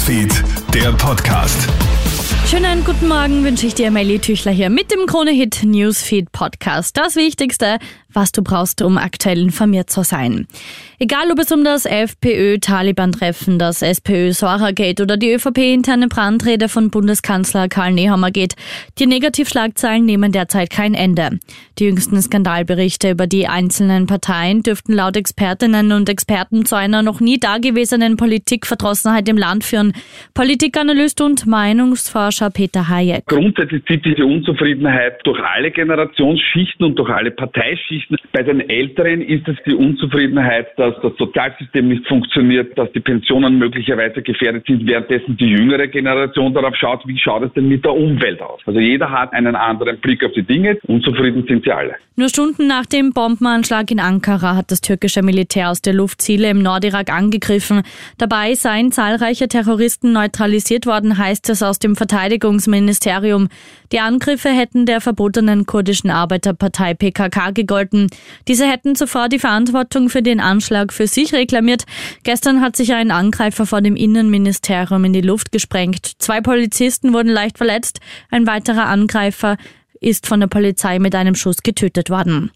Newsfeed, der Podcast. Schönen guten Morgen wünsche ich dir, Melly Tüchler hier mit dem Krone-Hit Newsfeed Podcast. Das Wichtigste, was du brauchst, um aktuell informiert zu sein. Egal, ob es um das FPÖ-Taliban-Treffen, das SPÖ-Sora-Gate oder die ÖVP-interne Brandrede von Bundeskanzler Karl Nehammer geht, die Negativschlagzeilen nehmen derzeit kein Ende. Die jüngsten Skandalberichte über die einzelnen Parteien dürften laut Expertinnen und Experten zu einer noch nie dagewesenen Politikverdrossenheit im Land führen. Politikanalyst und Meinungsforscher Peter Hayek. Grundsätzlich zieht diese Unzufriedenheit durch alle Generationsschichten und durch alle Parteischichten. Bei den Älteren ist es die Unzufriedenheit, dass das Sozialsystem nicht funktioniert, dass die Pensionen möglicherweise gefährdet sind, währenddessen die jüngere Generation darauf schaut, wie schaut es denn mit der Umwelt aus. Also jeder hat einen anderen Blick auf die Dinge. Unzufrieden sind sie alle. Nur Stunden nach dem Bombenanschlag in Ankara hat das türkische Militär aus der Luft Ziele im Nordirak angegriffen. Dabei seien zahlreiche Terroristen neutralisiert worden, heißt es aus dem Verteidigungsministerium. Die Angriffe hätten der verbotenen kurdischen Arbeiterpartei PKK gegolten. Diese hätten zuvor die Verantwortung für den Anschlag für sich reklamiert. Gestern hat sich ein Angreifer vor dem Innenministerium in die Luft gesprengt. Zwei Polizisten wurden leicht verletzt. Ein weiterer Angreifer ist von der Polizei mit einem Schuss getötet worden.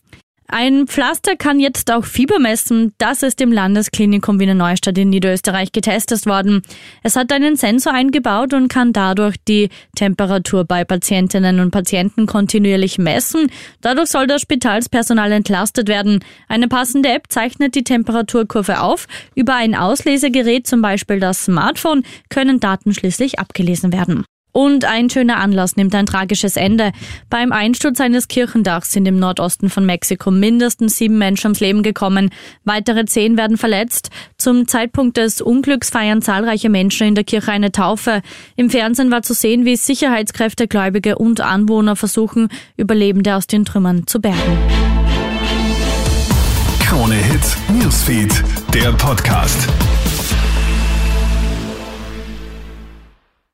Ein Pflaster kann jetzt auch Fieber messen. Das ist im Landesklinikum Wiener Neustadt in Niederösterreich getestet worden. Es hat einen Sensor eingebaut und kann dadurch die Temperatur bei Patientinnen und Patienten kontinuierlich messen. Dadurch soll das Spitalspersonal entlastet werden. Eine passende App zeichnet die Temperaturkurve auf. Über ein Auslesegerät, zum Beispiel das Smartphone, können Daten schließlich abgelesen werden. Und ein schöner Anlass nimmt ein tragisches Ende. Beim Einsturz eines Kirchendachs sind im Nordosten von Mexiko mindestens sieben Menschen ums Leben gekommen. Weitere zehn werden verletzt. Zum Zeitpunkt des Unglücks feiern zahlreiche Menschen in der Kirche eine Taufe. Im Fernsehen war zu sehen, wie Sicherheitskräfte, Gläubige und Anwohner versuchen, Überlebende aus den Trümmern zu bergen. Krone Hits, Newsfeed, der Podcast.